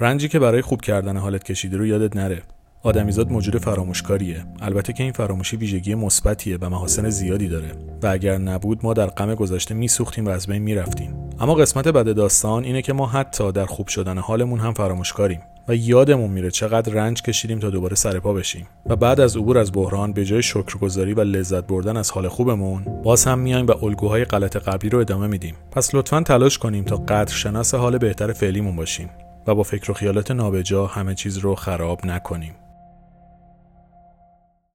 رنجی که برای خوب کردن حالت کشیده رو یادت نره. آدمیزاد موجود فراموشکاریه. البته که این فراموشی ویژگی مثبتیه و محاسن زیادی داره. و اگر نبود ما در غم گذشته میسوختیم و از بین می‌رفتیم. اما قسمت بد داستان اینه که ما حتی در خوب شدن حالمون هم فراموشکاریم. و یادمون میره چقدر رنج کشیدیم تا دوباره سرپا بشیم. و بعد از عبور از بحران به جای شکرگزاری و لذت بردن از حال خوبمون باز هم میایم و الگوهای غلط قبلی رو ادامه میدیم. پس لطفا تلاش کنیم تا قدر شناس حال بهتر فعلیمون باشیم. و با فکر و خیالات نابجا همه چیز رو خراب نکنیم.